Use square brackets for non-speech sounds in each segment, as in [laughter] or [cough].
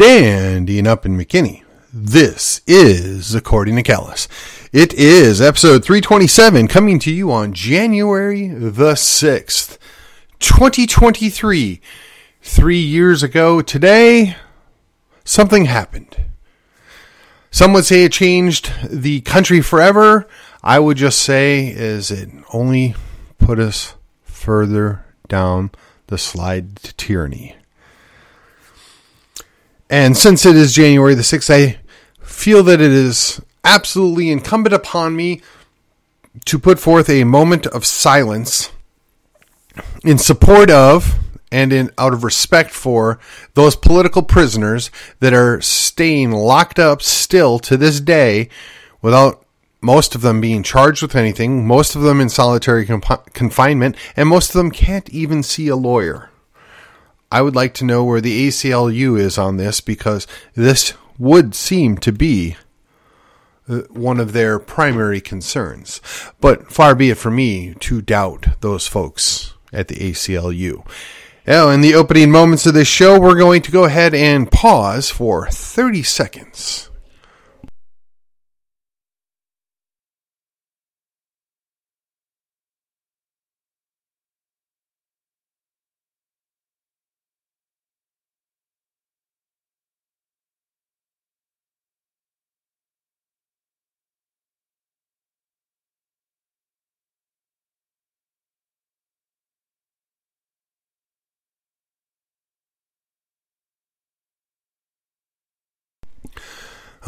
Standing up in McKinney. This is According to Callus. It is episode 327 coming to you on January the 6th, 2023. Three years ago today, something happened. Some would say it changed the country forever. I would just say is it only put us further down the slide to tyranny. And since it is January the 6th, I feel that it is absolutely incumbent upon me to put forth a moment of silence in support of and in out of respect for those political prisoners that are staying locked up still to this day without most of them being charged with anything, most of them in solitary confinement, and most of them can't even see a lawyer. I would like to know where the ACLU is on this because this would seem to be uh, one of their primary concerns. But far be it from me to doubt those folks at the ACLU. Now, in the opening moments of this show, we're going to go ahead and pause for 30 seconds.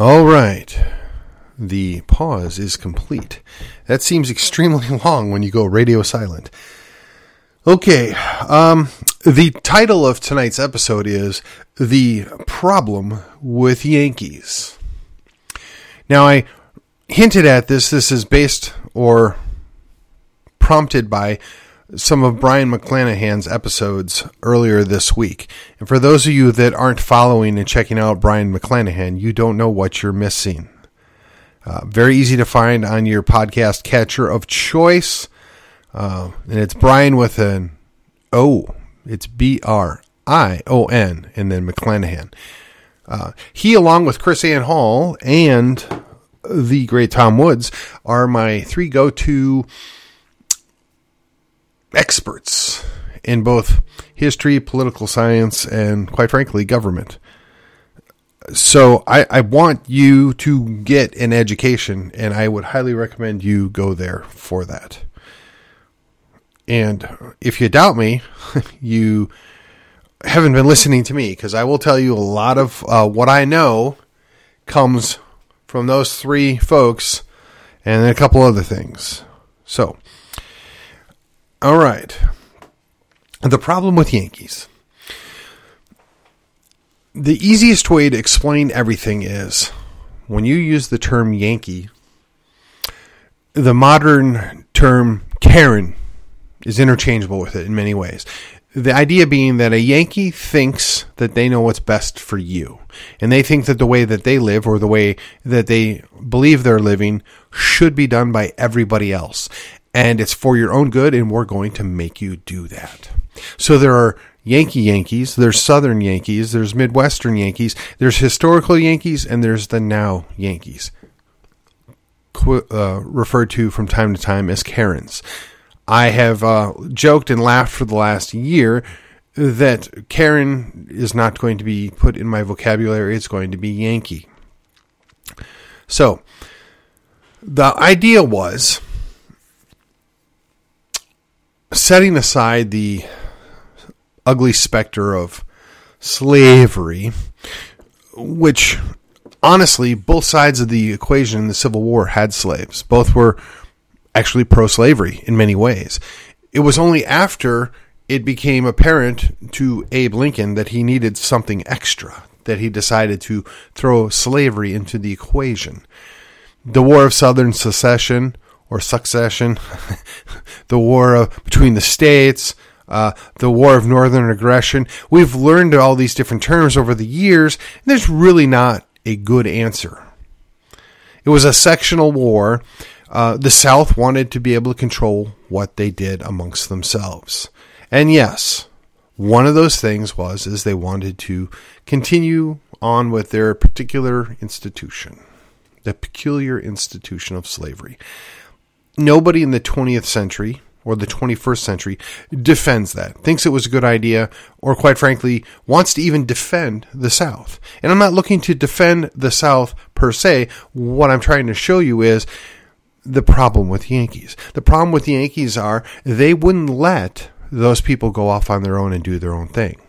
All right. The pause is complete. That seems extremely [laughs] long when you go radio silent. Okay. Um, the title of tonight's episode is The Problem with Yankees. Now, I hinted at this. This is based or prompted by some of Brion McClanahan's episodes earlier this week. And for those of you that aren't following and checking out Brion McClanahan, you don't know what you're missing. Uh, very easy to find on your podcast catcher of choice. Uh, and it's Brian with an O. It's B R I O N, and then McClanahan. Uh, he, along with KrisAnne Hall and the great Tom Woods, are my three go to experts in both history, political science, and quite frankly, government. So I, I want you to get an education, and I would highly recommend you go there for that. And if you doubt me, [laughs] you haven't been listening to me because I will tell you a lot of uh, what I know comes from those three folks and a couple other things. So, all right. The problem with Yankees. The easiest way to explain everything is when you use the term Yankee, the modern term Karen is interchangeable with it in many ways. The idea being that a Yankee thinks that they know what's best for you. And they think that the way that they live or the way that they believe they're living should be done by everybody else and it's for your own good, and we're going to make you do that. So there are Yankee Yankees, there's Southern Yankees, there's Midwestern Yankees, there's historical Yankees, and there's the now Yankees, uh, referred to from time to time as Karens. I have uh, joked and laughed for the last year that Karen is not going to be put in my vocabulary, it's going to be Yankee. So, the idea was setting aside the ugly specter of slavery, which honestly, both sides of the equation in the Civil War had slaves. Both were actually pro slavery in many ways. It was only after it became apparent to Abe Lincoln that he needed something extra that he decided to throw slavery into the equation. The War of Southern Secession or succession, [laughs] the war of, between the states, uh, the war of northern aggression. We've learned all these different terms over the years, and there's really not a good answer. It was a sectional war. Uh, the South wanted to be able to control what they did amongst themselves. And yes, one of those things was is they wanted to continue on with their particular institution, the peculiar institution of slavery. Nobody in the 20th century or the 21st century defends that, thinks it was a good idea, or quite frankly, wants to even defend the South. And I'm not looking to defend the South per se. What I'm trying to show you is the problem with Yankees. The problem with the Yankees are they wouldn't let those people go off on their own and do their own thing.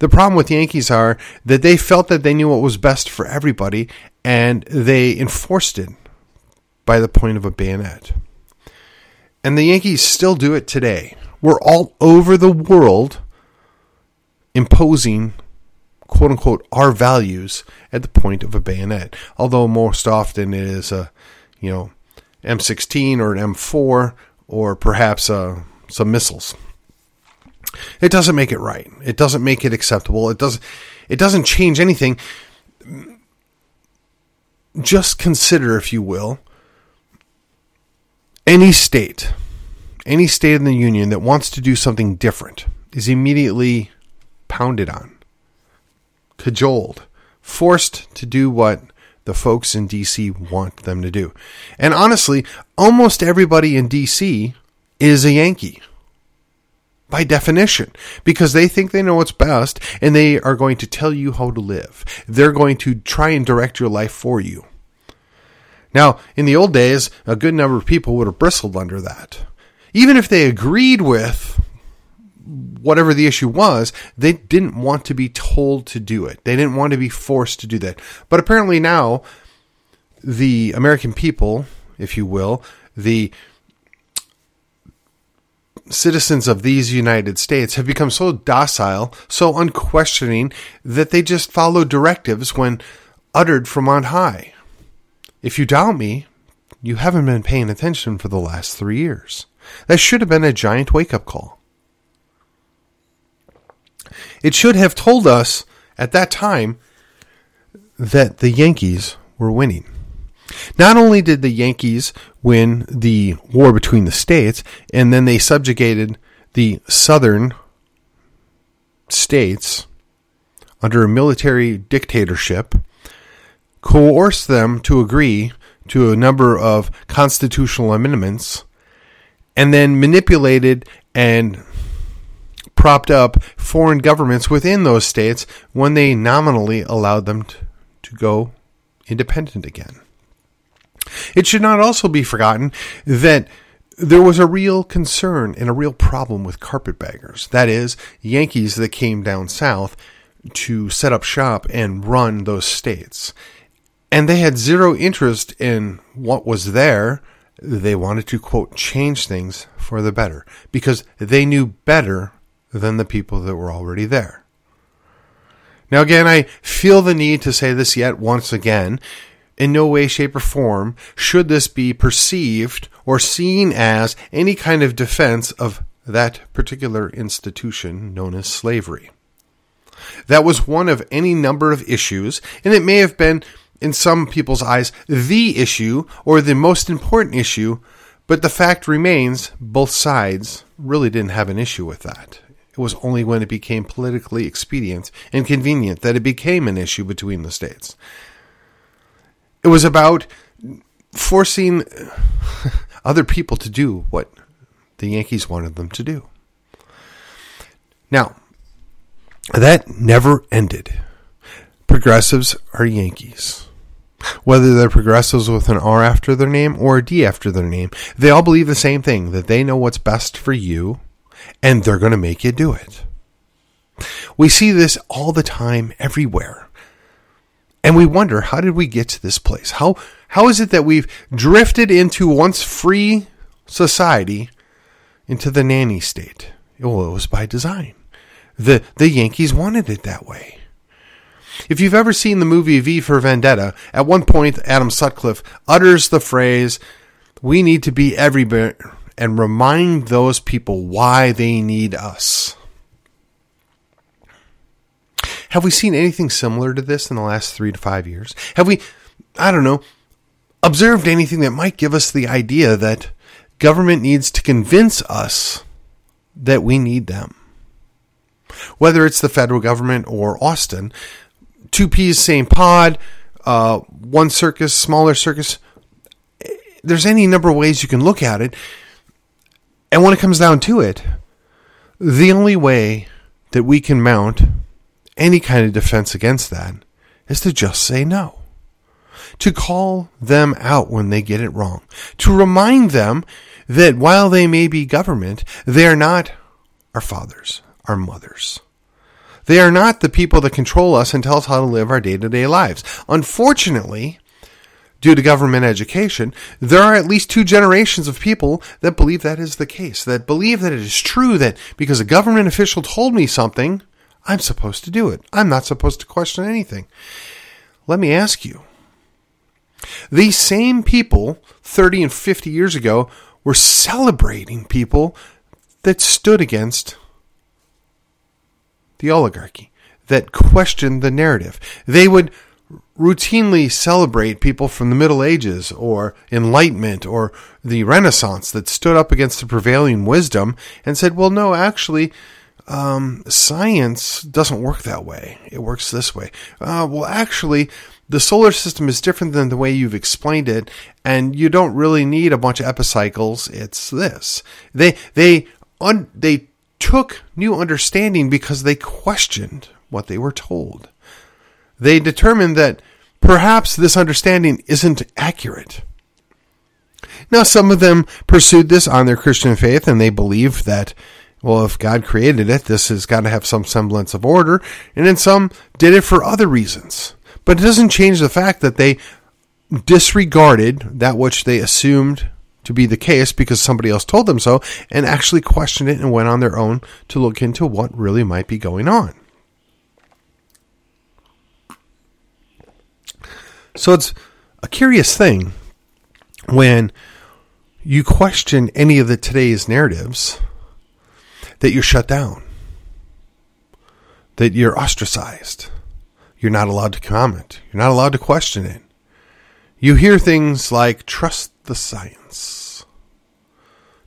The problem with the Yankees are that they felt that they knew what was best for everybody and they enforced it by the point of a bayonet. And the Yankees still do it today. We're all over the world imposing quote unquote our values at the point of a bayonet. Although most often it is a, you know, M16 or an M4 or perhaps uh, some missiles. It doesn't make it right. It doesn't make it acceptable. It doesn't. It doesn't change anything. Just consider, if you will, any state, any state in the union that wants to do something different is immediately pounded on, cajoled, forced to do what the folks in DC want them to do. And honestly, almost everybody in DC is a Yankee by definition because they think they know what's best and they are going to tell you how to live. They're going to try and direct your life for you. Now, in the old days, a good number of people would have bristled under that. Even if they agreed with whatever the issue was, they didn't want to be told to do it. They didn't want to be forced to do that. But apparently now, the American people, if you will, the citizens of these United States have become so docile, so unquestioning, that they just follow directives when uttered from on high. If you doubt me, you haven't been paying attention for the last three years. That should have been a giant wake up call. It should have told us at that time that the Yankees were winning. Not only did the Yankees win the war between the states, and then they subjugated the southern states under a military dictatorship, coerced them to agree to a number of constitutional amendments, and then manipulated and propped up foreign governments within those states when they nominally allowed them to, to go independent again. It should not also be forgotten that there was a real concern and a real problem with carpetbaggers. That is, Yankees that came down south to set up shop and run those states. And they had zero interest in what was there. They wanted to, quote, change things for the better because they knew better than the people that were already there. Now, again, I feel the need to say this yet once again in no way, shape, or form should this be perceived or seen as any kind of defense of that particular institution known as slavery. That was one of any number of issues, and it may have been, in some people's eyes, the issue or the most important issue, but the fact remains both sides really didn't have an issue with that. It was only when it became politically expedient and convenient that it became an issue between the states. It was about forcing [laughs] other people to do what the Yankees wanted them to do. Now, that never ended. Progressives are Yankees. Whether they're progressives with an R after their name or a D after their name, they all believe the same thing that they know what's best for you and they're going to make you do it. We see this all the time everywhere. And we wonder, how did we get to this place? How, how is it that we've drifted into once free society into the nanny state? Well, it was by design. The, the Yankees wanted it that way. If you've ever seen the movie V for Vendetta, at one point Adam Sutcliffe utters the phrase, We need to be everywhere and remind those people why they need us. Have we seen anything similar to this in the last three to five years? Have we, I don't know, observed anything that might give us the idea that government needs to convince us that we need them? Whether it's the federal government or Austin, two peas, same pod, uh, one circus, smaller circus. There's any number of ways you can look at it. And when it comes down to it, the only way that we can mount any kind of defense against that is to just say no. To call them out when they get it wrong. To remind them that while they may be government, they are not our fathers, our mothers. They are not the people that control us and tell us how to live our day to day lives. Unfortunately, due to government education, there are at least two generations of people that believe that is the case, that believe that it is true that because a government official told me something, I'm supposed to do it. I'm not supposed to question anything. Let me ask you. These same people 30 and 50 years ago were celebrating people that stood against the oligarchy, that questioned the narrative. They would routinely celebrate people from the Middle Ages or Enlightenment or the Renaissance that stood up against the prevailing wisdom and said, well, no, actually, um, science doesn't work that way. It works this way. Uh, well, actually, the solar system is different than the way you've explained it, and you don't really need a bunch of epicycles. It's this. They they un, they took new understanding because they questioned what they were told. They determined that perhaps this understanding isn't accurate. Now, some of them pursued this on their Christian faith, and they believed that well, if God created it, this has got to have some semblance of order. And then some did it for other reasons. But it doesn't change the fact that they disregarded that which they assumed to be the case because somebody else told them so and actually questioned it and went on their own to look into what really might be going on. So it's a curious thing when you question any of the today's narratives that you're shut down, that you're ostracized. You're not allowed to comment. You're not allowed to question it. You hear things like trust the science,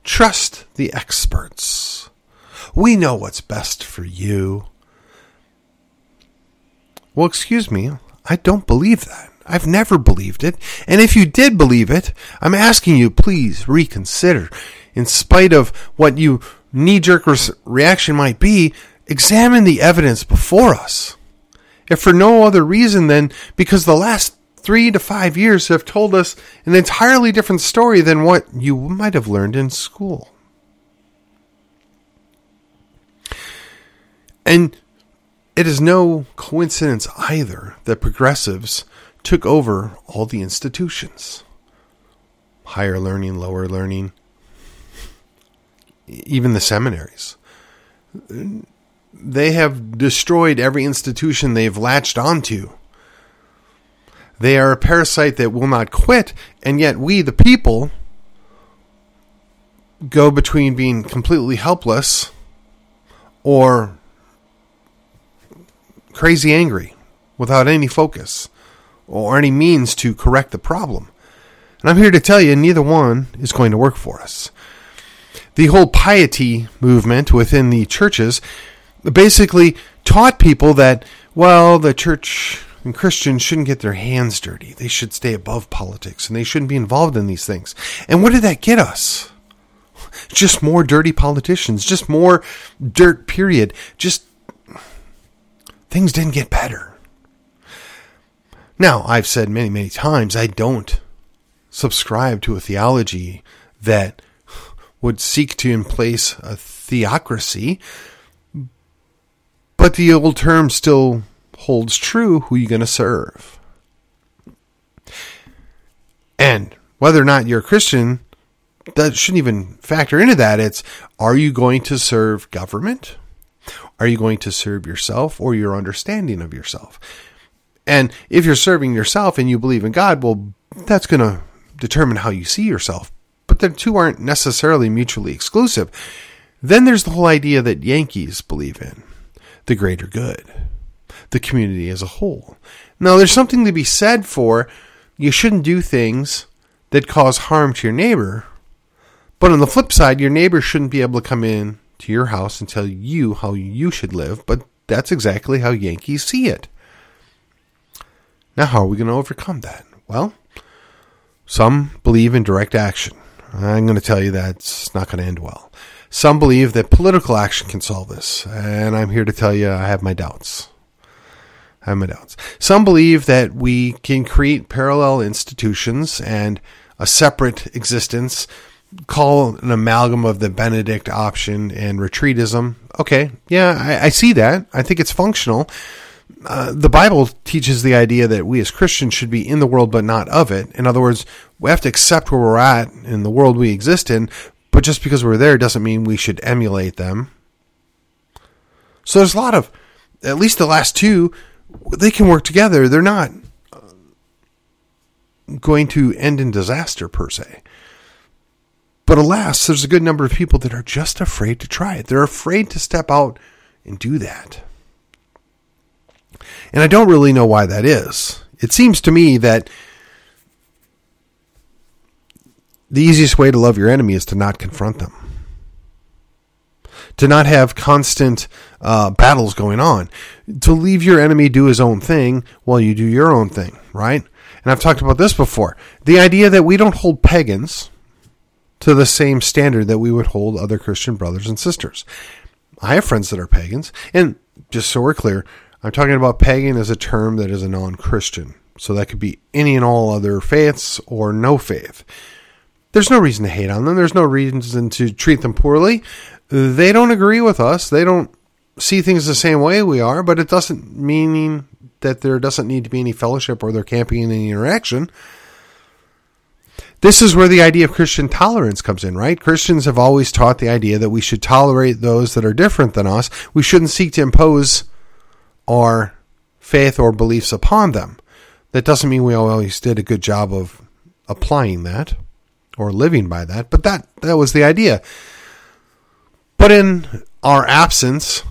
trust the experts. We know what's best for you. Well, excuse me, I don't believe that. I've never believed it. And if you did believe it, I'm asking you, please reconsider. In spite of what you knee jerk reaction might be, examine the evidence before us. If for no other reason than because the last three to five years have told us an entirely different story than what you might have learned in school. And it is no coincidence either that progressives took over all the institutions higher learning, lower learning, even the seminaries. They have destroyed every institution they've latched onto. They are a parasite that will not quit, and yet we, the people, go between being completely helpless or crazy angry without any focus or any means to correct the problem. And I'm here to tell you, neither one is going to work for us the whole piety movement within the churches basically taught people that, well, the church and Christians shouldn't get their hands dirty. They should stay above politics and they shouldn't be involved in these things. And what did that get us? Just more dirty politicians, just more dirt, period. Just things didn't get better. Now, I've said many, many times I don't subscribe to a theology that would seek to place a theocracy, but the old term still holds true who you're going to serve. And whether or not you're a Christian, that shouldn't even factor into that. It's are you going to serve government? Are you going to serve yourself or your understanding of yourself? And if you're serving yourself and you believe in God, well, that's going to determine how you see yourself but the two aren't necessarily mutually exclusive. Then there's the whole idea that Yankees believe in the greater good, the community as a whole. Now, there's something to be said for you shouldn't do things that cause harm to your neighbor, but on the flip side, your neighbor shouldn't be able to come in to your house and tell you how you should live, but that's exactly how Yankees see it. Now, how are we going to overcome that? Well, some believe in direct action. I'm going to tell you that's not going to end well. Some believe that political action can solve this, and I'm here to tell you I have my doubts. Doubts. Some believe that we can create parallel institutions and a separate existence, call an amalgam of the Benedict option and retreatism. Okay, yeah, I, I see that. I think it's functional. Uh, the Bible teaches the idea that we as Christians should be in the world but not of it. In other words, we have to accept where we're at in the world we exist in, but just because we're there doesn't mean we should emulate them. So there's a lot of, at least the last two, they can work together. They're not um, going to end in disaster per se. But alas, there's a good number of people that are just afraid to try it. They're afraid to step out and do that. And I don't really know why that is. It seems to me that the easiest way to love your enemy is to not confront them, to not have constant uh, battles going on, to leave your enemy do his own thing while you do your own thing, right? And I've talked about this before. The idea that we don't hold pagans to the same standard that we would hold other Christian brothers and sisters. I have friends that are pagans, and just so we're clear, I'm talking about pagan as a term that is a non Christian. So that could be any and all other faiths or no faith. There's no reason to hate on them. There's no reason to treat them poorly. They don't agree with us. They don't see things the same way we are, but it doesn't mean that there doesn't need to be any fellowship or there can't be any interaction. This is where the idea of Christian tolerance comes in, right? Christians have always taught the idea that we should tolerate those that are different than us. We shouldn't seek to impose our faith or beliefs upon them. That doesn't mean we always did a good job of applying that or living by that, but that that was the idea. But in our absence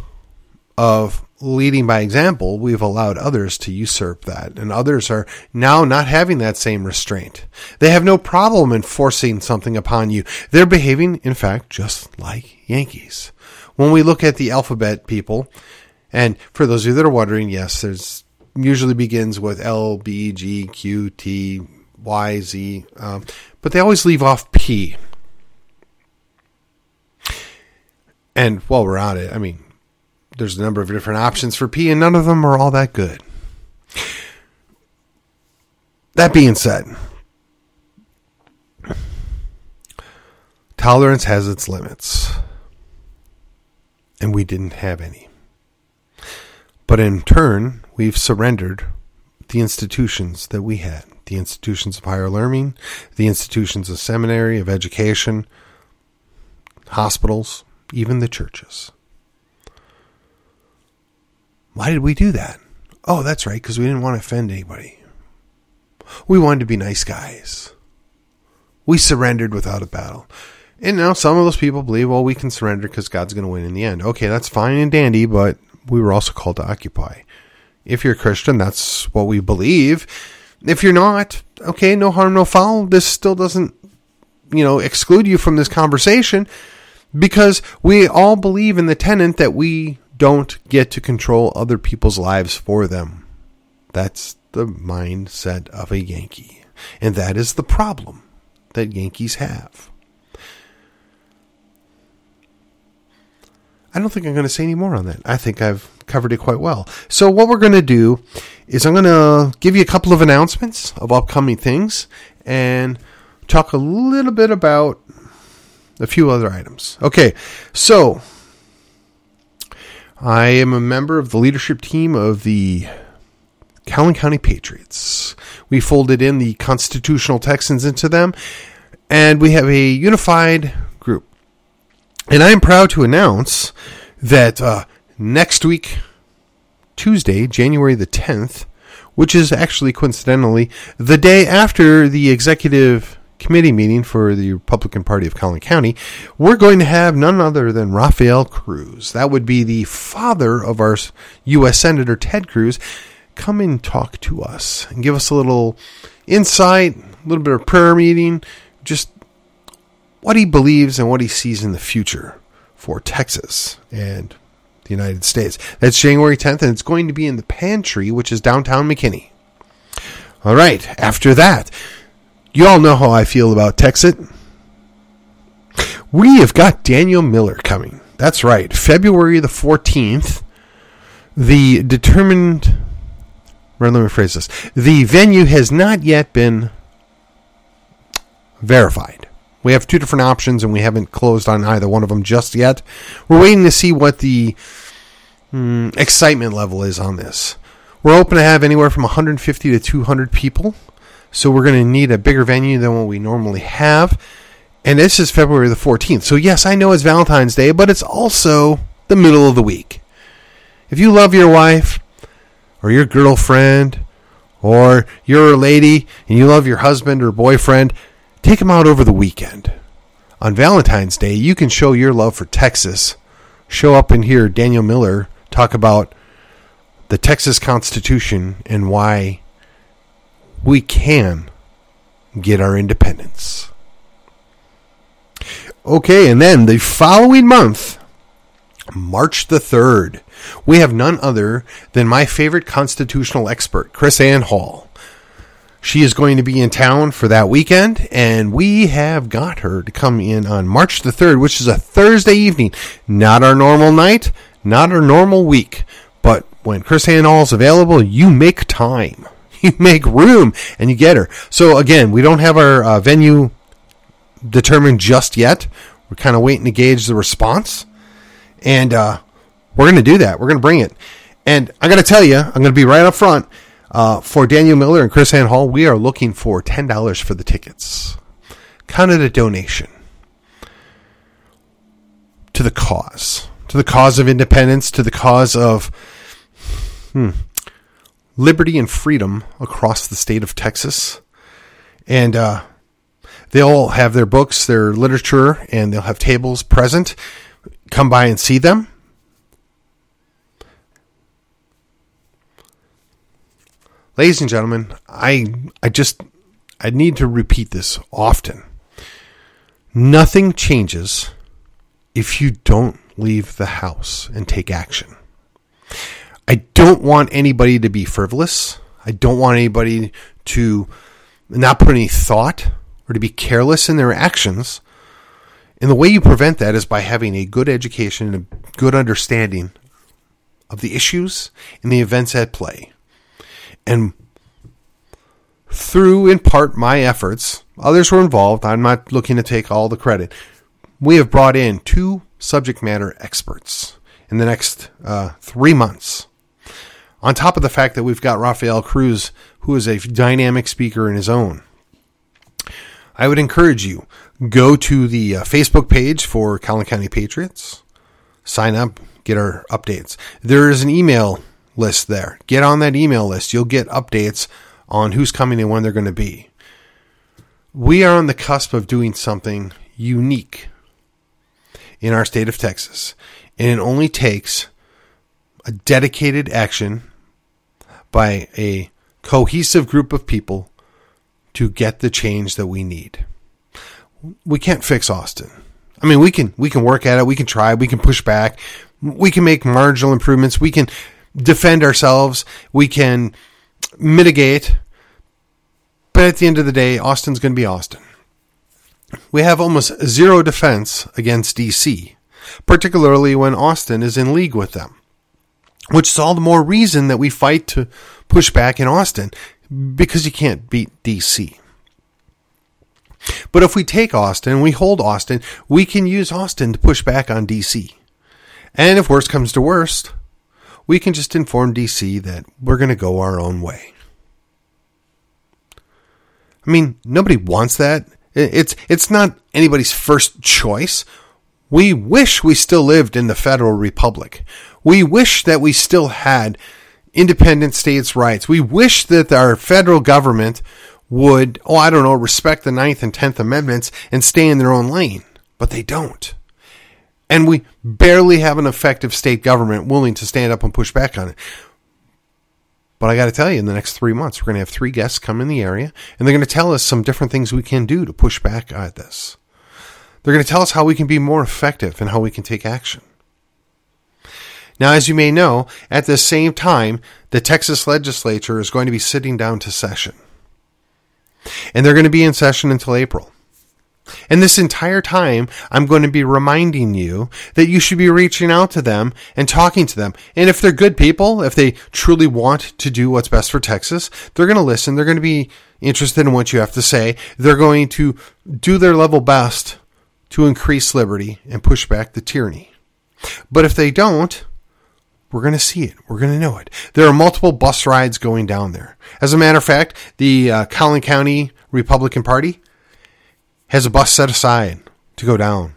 of leading by example, we've allowed others to usurp that, and others are now not having that same restraint. They have no problem enforcing something upon you. They're behaving, in fact, just like Yankees. When we look at the alphabet people, and for those of you that are wondering, yes, there's usually begins with L, B, G, Q, T, Y, Z, um, but they always leave off P. And while we're on it, I mean, there's a number of different options for P, and none of them are all that good. That being said, tolerance has its limits, and we didn't have any. But in turn, we've surrendered the institutions that we had the institutions of higher learning, the institutions of seminary, of education, hospitals, even the churches. Why did we do that? Oh, that's right, because we didn't want to offend anybody. We wanted to be nice guys. We surrendered without a battle. And now some of those people believe, well, we can surrender because God's going to win in the end. Okay, that's fine and dandy, but we were also called to occupy. If you're a Christian, that's what we believe. If you're not, okay, no harm, no foul. This still doesn't, you know, exclude you from this conversation because we all believe in the tenant that we don't get to control other people's lives for them. That's the mindset of a Yankee. And that is the problem that Yankees have. I don't think I'm going to say any more on that. I think I've covered it quite well. So, what we're going to do is I'm going to give you a couple of announcements of upcoming things and talk a little bit about a few other items. Okay, so I am a member of the leadership team of the Collin County Patriots. We folded in the Constitutional Texans into them, and we have a unified group. And I am proud to announce that uh, next week, Tuesday, January the 10th, which is actually coincidentally the day after the executive committee meeting for the Republican Party of Collin County, we're going to have none other than Rafael Cruz. That would be the father of our U.S. Senator Ted Cruz. Come and talk to us and give us a little insight, a little bit of prayer meeting, just what he believes and what he sees in the future for Texas and the United States. That's January 10th, and it's going to be in the Pantry, which is downtown McKinney. All right, after that, you all know how I feel about Texit. We have got Daniel Miller coming. That's right, February the 14th. The determined. Let me rephrase this. The venue has not yet been verified. We have two different options, and we haven't closed on either one of them just yet. We're waiting to see what the mm, excitement level is on this. We're open to have anywhere from 150 to 200 people, so we're going to need a bigger venue than what we normally have. And this is February the 14th. So, yes, I know it's Valentine's Day, but it's also the middle of the week. If you love your wife or your girlfriend or you're a lady and you love your husband or boyfriend, take them out over the weekend. On Valentine's Day, you can show your love for Texas. Show up and hear Daniel Miller talk about the Texas Constitution and why we can get our independence. Okay, and then the following month, March the 3rd, we have none other than my favorite constitutional expert, KrisAnne Hall. She is going to be in town for that weekend, and we have got her to come in on March the 3rd, which is a Thursday evening. Not our normal night, not our normal week, but when Chris Hall is available, you make time. [laughs] You make room and you get her. So, again, we don't have our uh, venue determined just yet. We're kind of waiting to gauge the response. And uh, we're going to do that. We're going to bring it. And I got to tell you, I'm going to be right up front. Uh, for Daniel Miller and KrisAnne Hall, we are looking for $10 for the tickets. Kind of a donation to the cause, to the cause of independence, to the cause of hmm, liberty and freedom across the state of Texas. And uh, they'll have their books, their literature, and they'll have tables present. Come by and see them. Ladies and gentlemen, I I just I need to repeat this often. Nothing changes if you don't leave the house and take action. I don't want anybody to be frivolous. I don't want anybody to not put any thought or to be careless in their actions. And the way you prevent that is by having a good education and a good understanding of the issues and the events at play. And through, in part, my efforts, others were involved. I'm not looking to take all the credit. We have brought in two subject matter experts in the next uh, three months. On top of the fact that we've got Rafael Cruz, who is a dynamic speaker in his own. I would encourage you go to the uh, Facebook page for Collin County Patriots, sign up, get our updates. There is an email list there. Get on that email list. You'll get updates on who's coming and when they're going to be. We are on the cusp of doing something unique in our state of Texas, and it only takes a dedicated action by a cohesive group of people to get the change that we need. We can't fix Austin. I mean, we can we can work at it, we can try, we can push back, we can make marginal improvements, we can defend ourselves, we can mitigate. But at the end of the day, Austin's going to be Austin. We have almost zero defense against DC, particularly when Austin is in league with them. Which is all the more reason that we fight to push back in Austin, because you can't beat DC. But if we take Austin we hold Austin, we can use Austin to push back on DC. And if worst comes to worst, we can just inform DC that we're going to go our own way. I mean, nobody wants that. It's it's not anybody's first choice. We wish we still lived in the federal republic. We wish that we still had independent states' rights. We wish that our federal government would, oh, I don't know, respect the Ninth and Tenth Amendments and stay in their own lane. But they don't. And we barely have an effective state government willing to stand up and push back on it. But I got to tell you, in the next three months, we're going to have three guests come in the area, and they're going to tell us some different things we can do to push back at this. They're going to tell us how we can be more effective and how we can take action. Now, as you may know, at the same time, the Texas legislature is going to be sitting down to session. And they're going to be in session until April. And this entire time, I'm going to be reminding you that you should be reaching out to them and talking to them. And if they're good people, if they truly want to do what's best for Texas, they're going to listen. They're going to be interested in what you have to say. They're going to do their level best to increase liberty and push back the tyranny. But if they don't, we're going to see it. We're going to know it. There are multiple bus rides going down there. As a matter of fact, the uh, Collin County Republican Party has a bus set aside to go down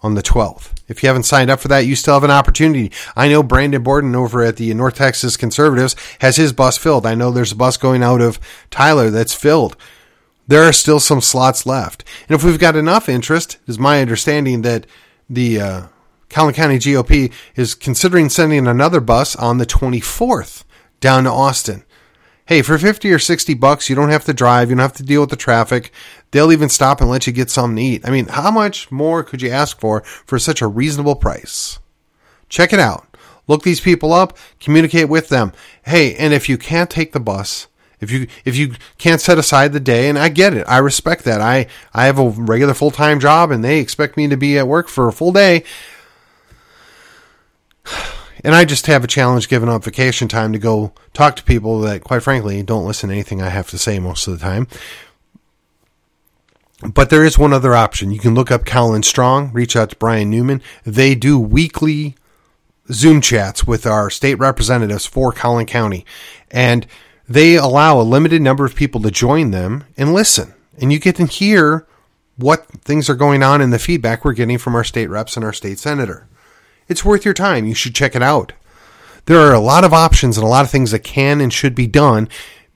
on the 12th. If you haven't signed up for that, you still have an opportunity. I know Brandon Borden over at the North Texas Conservatives has his bus filled. I know there's a bus going out of Tyler that's filled. There are still some slots left. And if we've got enough interest, is my understanding that the uh, Collin County GOP is considering sending another bus on the 24th down to Austin. Hey, for 50 or 60 bucks, you don't have to drive. You don't have to deal with the traffic. They'll even stop and let you get something to eat. I mean, how much more could you ask for for such a reasonable price? Check it out. Look these people up, communicate with them. Hey, and if you can't take the bus, if you if you can't set aside the day, and I get it, I respect that. I I have a regular full time job, and they expect me to be at work for a full day. And I just have a challenge giving up vacation time to go talk to people that, quite frankly, don't listen to anything I have to say most of the time. But there is one other option. You can look up Collin Strong, reach out to Brian Newman. They do weekly Zoom chats with our state representatives for Collin County. And they allow a limited number of people to join them and listen. And you get to hear what things are going on and the feedback we're getting from our state reps and our state senator. It's worth your time. You should check it out. There are a lot of options and a lot of things that can and should be done,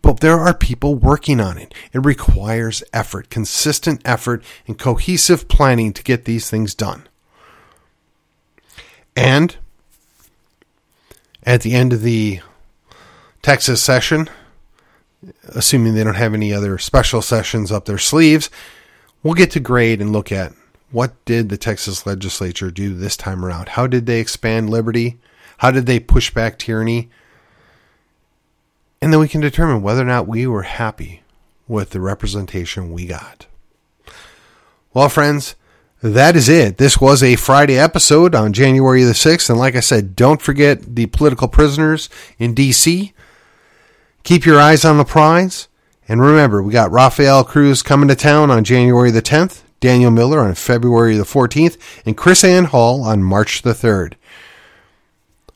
but there are people working on it. It requires effort, consistent effort, and cohesive planning to get these things done. And at the end of the Texas session, assuming they don't have any other special sessions up their sleeves, we'll get to grade and look at what did the Texas legislature do this time around? How did they expand liberty? How did they push back tyranny? And then we can determine whether or not we were happy with the representation we got. Well, friends, that is it. This was a Friday episode on January the 6th. And like I said, don't forget the political prisoners in D.C. Keep your eyes on the prize. And remember, we got Rafael Cruz coming to town on January the 10th. Daniel Miller on February the 14th, and KrisAnne Hall on March the 3rd.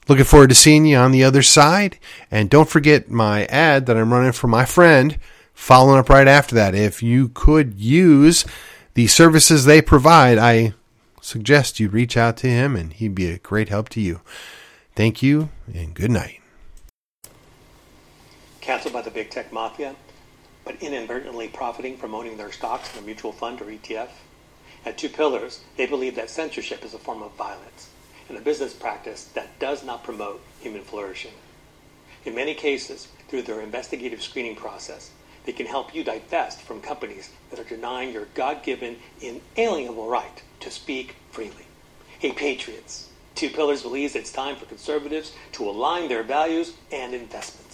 Looking forward to seeing you on the other side. And don't forget my ad that I'm running for my friend, following up right after that. If you could use the services they provide, I suggest you reach out to him and he'd be a great help to you. Thank you and good night. Canceled by the big tech mafia? But inadvertently profiting from owning their stocks in a mutual fund or ETF. At Two Pillars, they believe that censorship is a form of violence and a business practice that does not promote human flourishing. In many cases, through their investigative screening process, they can help you divest from companies that are denying your God given, inalienable right to speak freely. Hey, Patriots, Two Pillars believes it's time for conservatives to align their values and investments.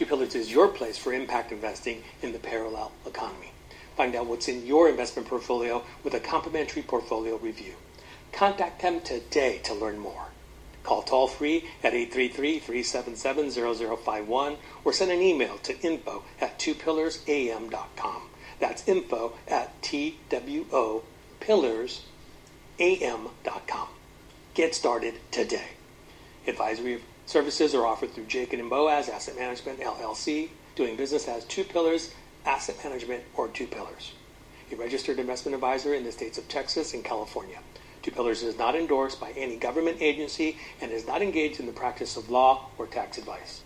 Two Pillars is your place for impact investing in the parallel economy. Find out what's in your investment portfolio with a complimentary portfolio review. Contact them today to learn more. Call toll free at 833-377-0051 or send an email to info at twopillarsam.com. That's info at T-W-O-pillarsam.com. Get started today. Advisory Services are offered through Jachin and Boaz Asset Management LLC, doing business as Two Pillars Asset Management or Two Pillars, a registered investment advisor in the states of Texas and California. Two Pillars is not endorsed by any government agency and is not engaged in the practice of law or tax advice.